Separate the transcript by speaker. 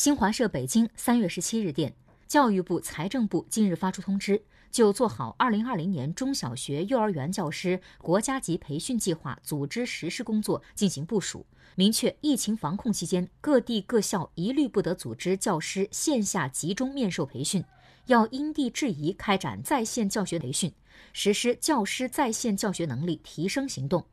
Speaker 1: 新华社北京三月十七日电教育部财政部近日发出通知就做好二零二零年中小学幼儿园教师国家级培训计划组织实施工作进行部署明确疫情防控期间各地各校一律不得组织教师线下集中面授培训要因地制宜开展在线教学培训实施教师在线教学能力提升行动。